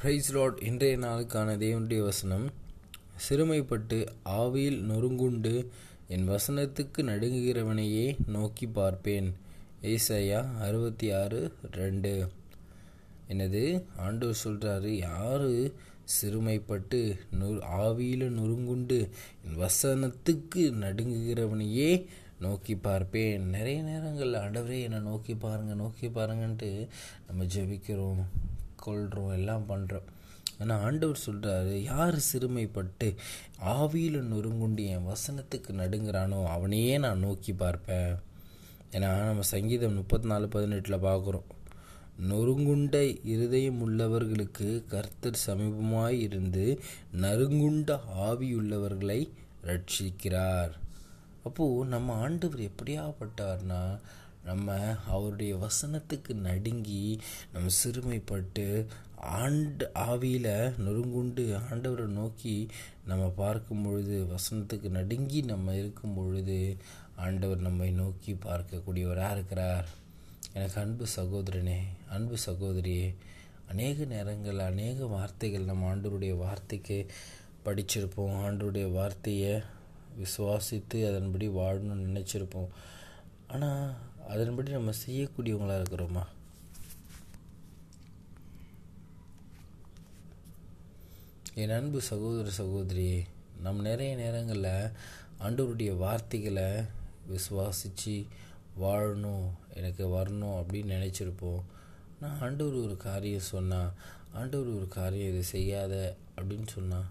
Price Lord இன்றைய நாளுக்கான தேவனுடைய வசனம் சிறுமைப்பட்டு ஆவியில் நொறுங்குண்டு என் வசனத்துக்கு நடுங்குகிறவனையே நோக்கி பார்ப்பேன். ஏசையா அறுபத்தி ஆறு ரெண்டு. எனது ஆண்டவர் சொல்கிறாரு யார் சிறுமைப்பட்டு நொ ஆவியில் நொறுங்குண்டு என் வசனத்துக்கு நடுங்குகிறவனையே நோக்கி பார்ப்பேன். நிறைய நேரங்களில் ஆண்டவரே என்னை நோக்கி பாருங்கள் நோக்கி பாருங்கன்ட்டு நம்ம ஜெபிக்கிறோம். கொள்கிறோம் எல்லாம் பண்ணுறோம் ஆனால் ஆண்டவர் சொல்கிறாரு யார் சிறுமைப்பட்டு ஆவியில் நொறுங்குண்டு என் வசனத்துக்கு நடுங்கிறானோ அவனையே நான் நோக்கி பார்ப்பேன். ஏன்னா நம்ம சங்கீதம் முப்பத்தி நாலு பதினெட்டில் பார்க்குறோம். நொறுங்குண்ட இருதயம் உள்ளவர்களுக்கு கர்த்தர் சமீபமாய் இருந்து நறுங்குண்ட ஆவியுள்ளவர்களை ரட்சிக்கிறார். அப்போது நம்ம ஆண்டவர் எப்படியாப்பட்டார்னா நம்ம அவருடைய வசனத்துக்கு நடுங்கி நம்ம சிறுமைப்பட்டு ஆண்டு ஆவியில் நொறுங்குண்டு ஆண்டவரை நோக்கி நம்ம பார்க்கும் பொழுது வசனத்துக்கு நடுங்கி நம்ம இருக்கும் பொழுது ஆண்டவர் நம்மை நோக்கி பார்க்கக்கூடியவராக இருக்கிறார். எனக்கு அன்பு சகோதரனே அன்பு சகோதரியே அநேக நேரங்கள் அநேக வார்த்தைகள் நம்ம ஆண்டவருடைய வார்த்தைக்கு படிச்சிருப்போம். ஆண்டவருடைய வார்த்தையை விசுவாசித்து அதன்படி வாழணும்னு நினச்சிருப்போம். ஆனால் அதன்படி நம்ம செய்யக்கூடியவங்களாக இருக்கிறோமா? என் அன்பு சகோதர சகோதரி நம் நிறைய நேரங்களில் ஆண்டவருடைய வார்த்தைகளை விசுவாசித்து வாழணும் எனக்கு வரணும் அப்படின்னு நினச்சிருப்போம். நான் ஆண்டவர் ஒரு காரியம் சொன்னால் ஆண்டவர் ஒரு காரியம் இதை செய்யாத அப்படின்னு சொன்னால்